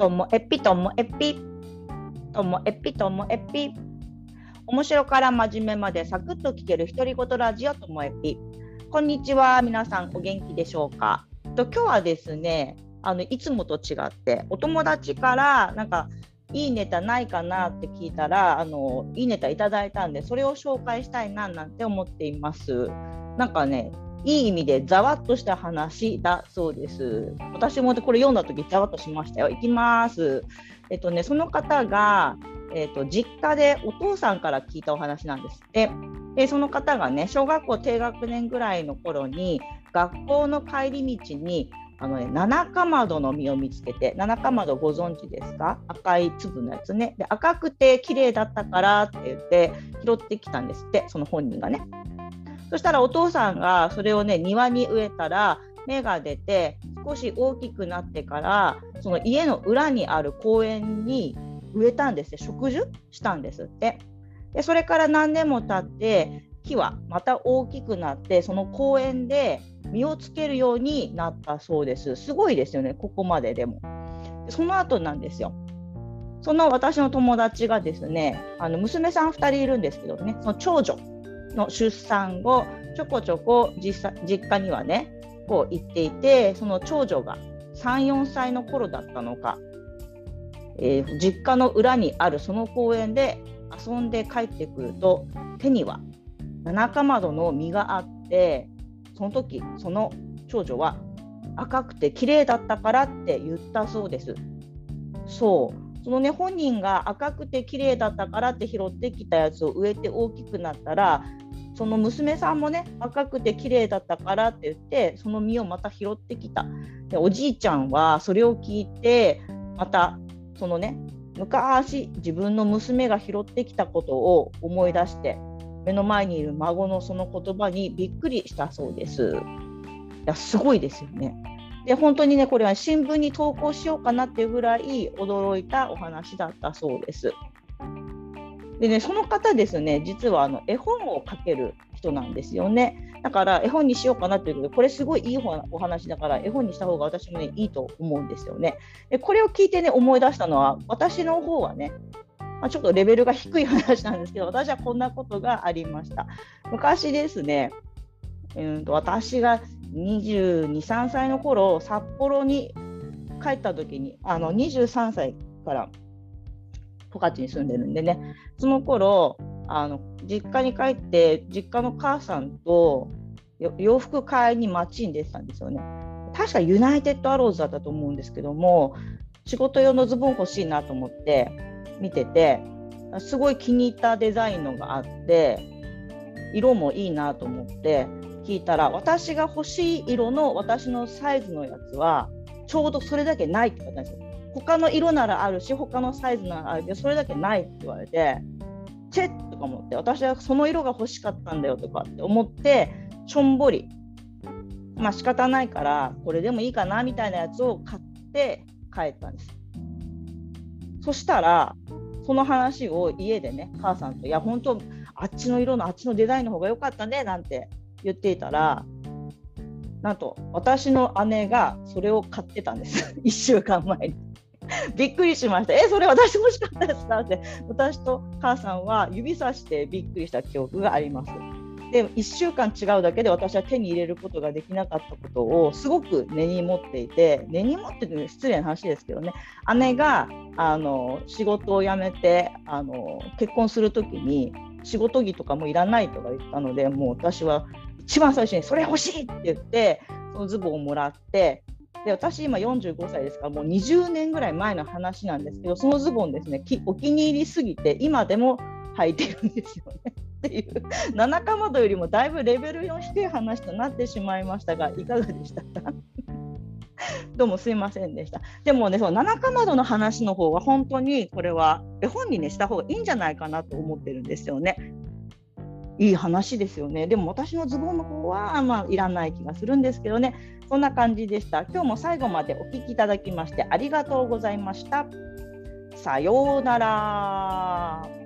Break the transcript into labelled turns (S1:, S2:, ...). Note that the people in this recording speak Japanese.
S1: ともえぴともえぴともえぴともえぴ面白から真面目までサクッと聞ける独り言ラジオともえぴこんにちは皆さんお元気でしょうか？と今日はですねあのいつもと違ってお友達からなんかいいネタないかなって聞いたらあのいいネタいただいたんでそれを紹介したいななんて思っています。なんかねいい意味でざわっとした話だそうです。私もこれ読んだ時ざわっとしましたよ。いきます。えっとね、その方が、えっと、実家でお父さんから聞いたお話なんですって。でその方がね小学校低学年ぐらいの頃に学校の帰り道にあのね、七かまどの実を見つけて、七かまどご存知ですか？赤い粒のやつね。で赤くて綺麗だったからって言って拾ってきたんですって、その本人がね。そしたらお父さんがそれをね庭に植えたら芽が出て少し大きくなってからその家の裏にある公園に植えたんですよ。植樹したんですって。でそれから何年も経って木はまた大きくなってその公園で実をつけるようになったそうです。すごいですよねここまででも。その後なんですよ。その私の友達がですねあの娘さん2人いるんですけどねその長女。の出産後ちょこちょこ実実家にはねこう行っていてその長女が34歳の頃だったのか、えー、実家の裏にあるその公園で遊んで帰ってくると手には七かまどの実があってその時その長女は赤くて綺麗だったからって言ったそうです。そうそのね本人が赤くて綺麗だったからって拾ってきたやつを植えて大きくなったらその娘さんもね赤くて綺麗だったからって言ってその実をまた拾ってきたでおじいちゃんはそれを聞いてまたそのね昔自分の娘が拾ってきたことを思い出して目の前にいる孫のその言葉にびっくりしたそうです。いやすごいですよね。で本当にねこれは新聞に投稿しようかなっていうぐらい驚いたお話だったそうです。でね、その方ですね、実はあの絵本を書ける人なんですよね。だから絵本にしようかなということ、これすごいいいお話だから絵本にした方が私もね、いいと思うんですよね。でこれを聞いてね、思い出したのは、私の方はね、まあ、ちょっとレベルが低い話なんですけど、私はこんなことがありました。昔ですね、うんと私が22、3歳の頃札幌に帰った時に、あの23歳から十勝に住んでるんでねその頃あの実家に帰って実家の母さんと洋服買いに街に出てたんですよね確かユナイテッドアローズだったと思うんですけども仕事用のズボン欲しいなと思って見ててすごい気に入ったデザインのがあって色もいいなと思って聞いたら私が欲しい色の私のサイズのやつはちょうどそれだけないって言ったんですよ。他の色ならあるし他のサイズならあるけどそれだけないって言われてチェッとか思って私はその色が欲しかったんだよとかって思ってちょんぼり。まあ仕方ないからこれでもいいかなみたいなやつを買って帰ったんです。そしたらその話を家でね母さんと「いや本当あっちの色のあっちのデザインの方が良かったね」なんて言っていたらなんと私の姉がそれを買ってたんです。1週間前に。びっくりしました。え、それ私欲しかったですかって、私と母さんは指さしてびっくりした記憶があります。で、1週間違うだけで私は手に入れることができなかったことをすごく根に持っていて、根に持ってて失礼な話ですけどね、姉があの仕事を辞めてあの結婚するときに、仕事着とかもいらないとか言ったので、もう私は一番最初にそれ欲しいって言って、そのズボンをもらって、で私今45歳ですからもう20年ぐらい前の話なんですけどそのズボンですねお気に入りすぎて今でも履いてるんですよね。っていう七かまどよりもだいぶレベルの低い話となってしまいましたがいかがでしたか？どうもすいませんでした。でもね、その七かまどの話の方は本当にこれは絵本にねした方がいいんじゃないかなと思ってるんですよね。いい話ですよね。でも私のズボンの方は、まあ、いらない気がするんですけどね。そんな感じでした。今日も最後までお聴きいただきましてありがとうございました。さようなら。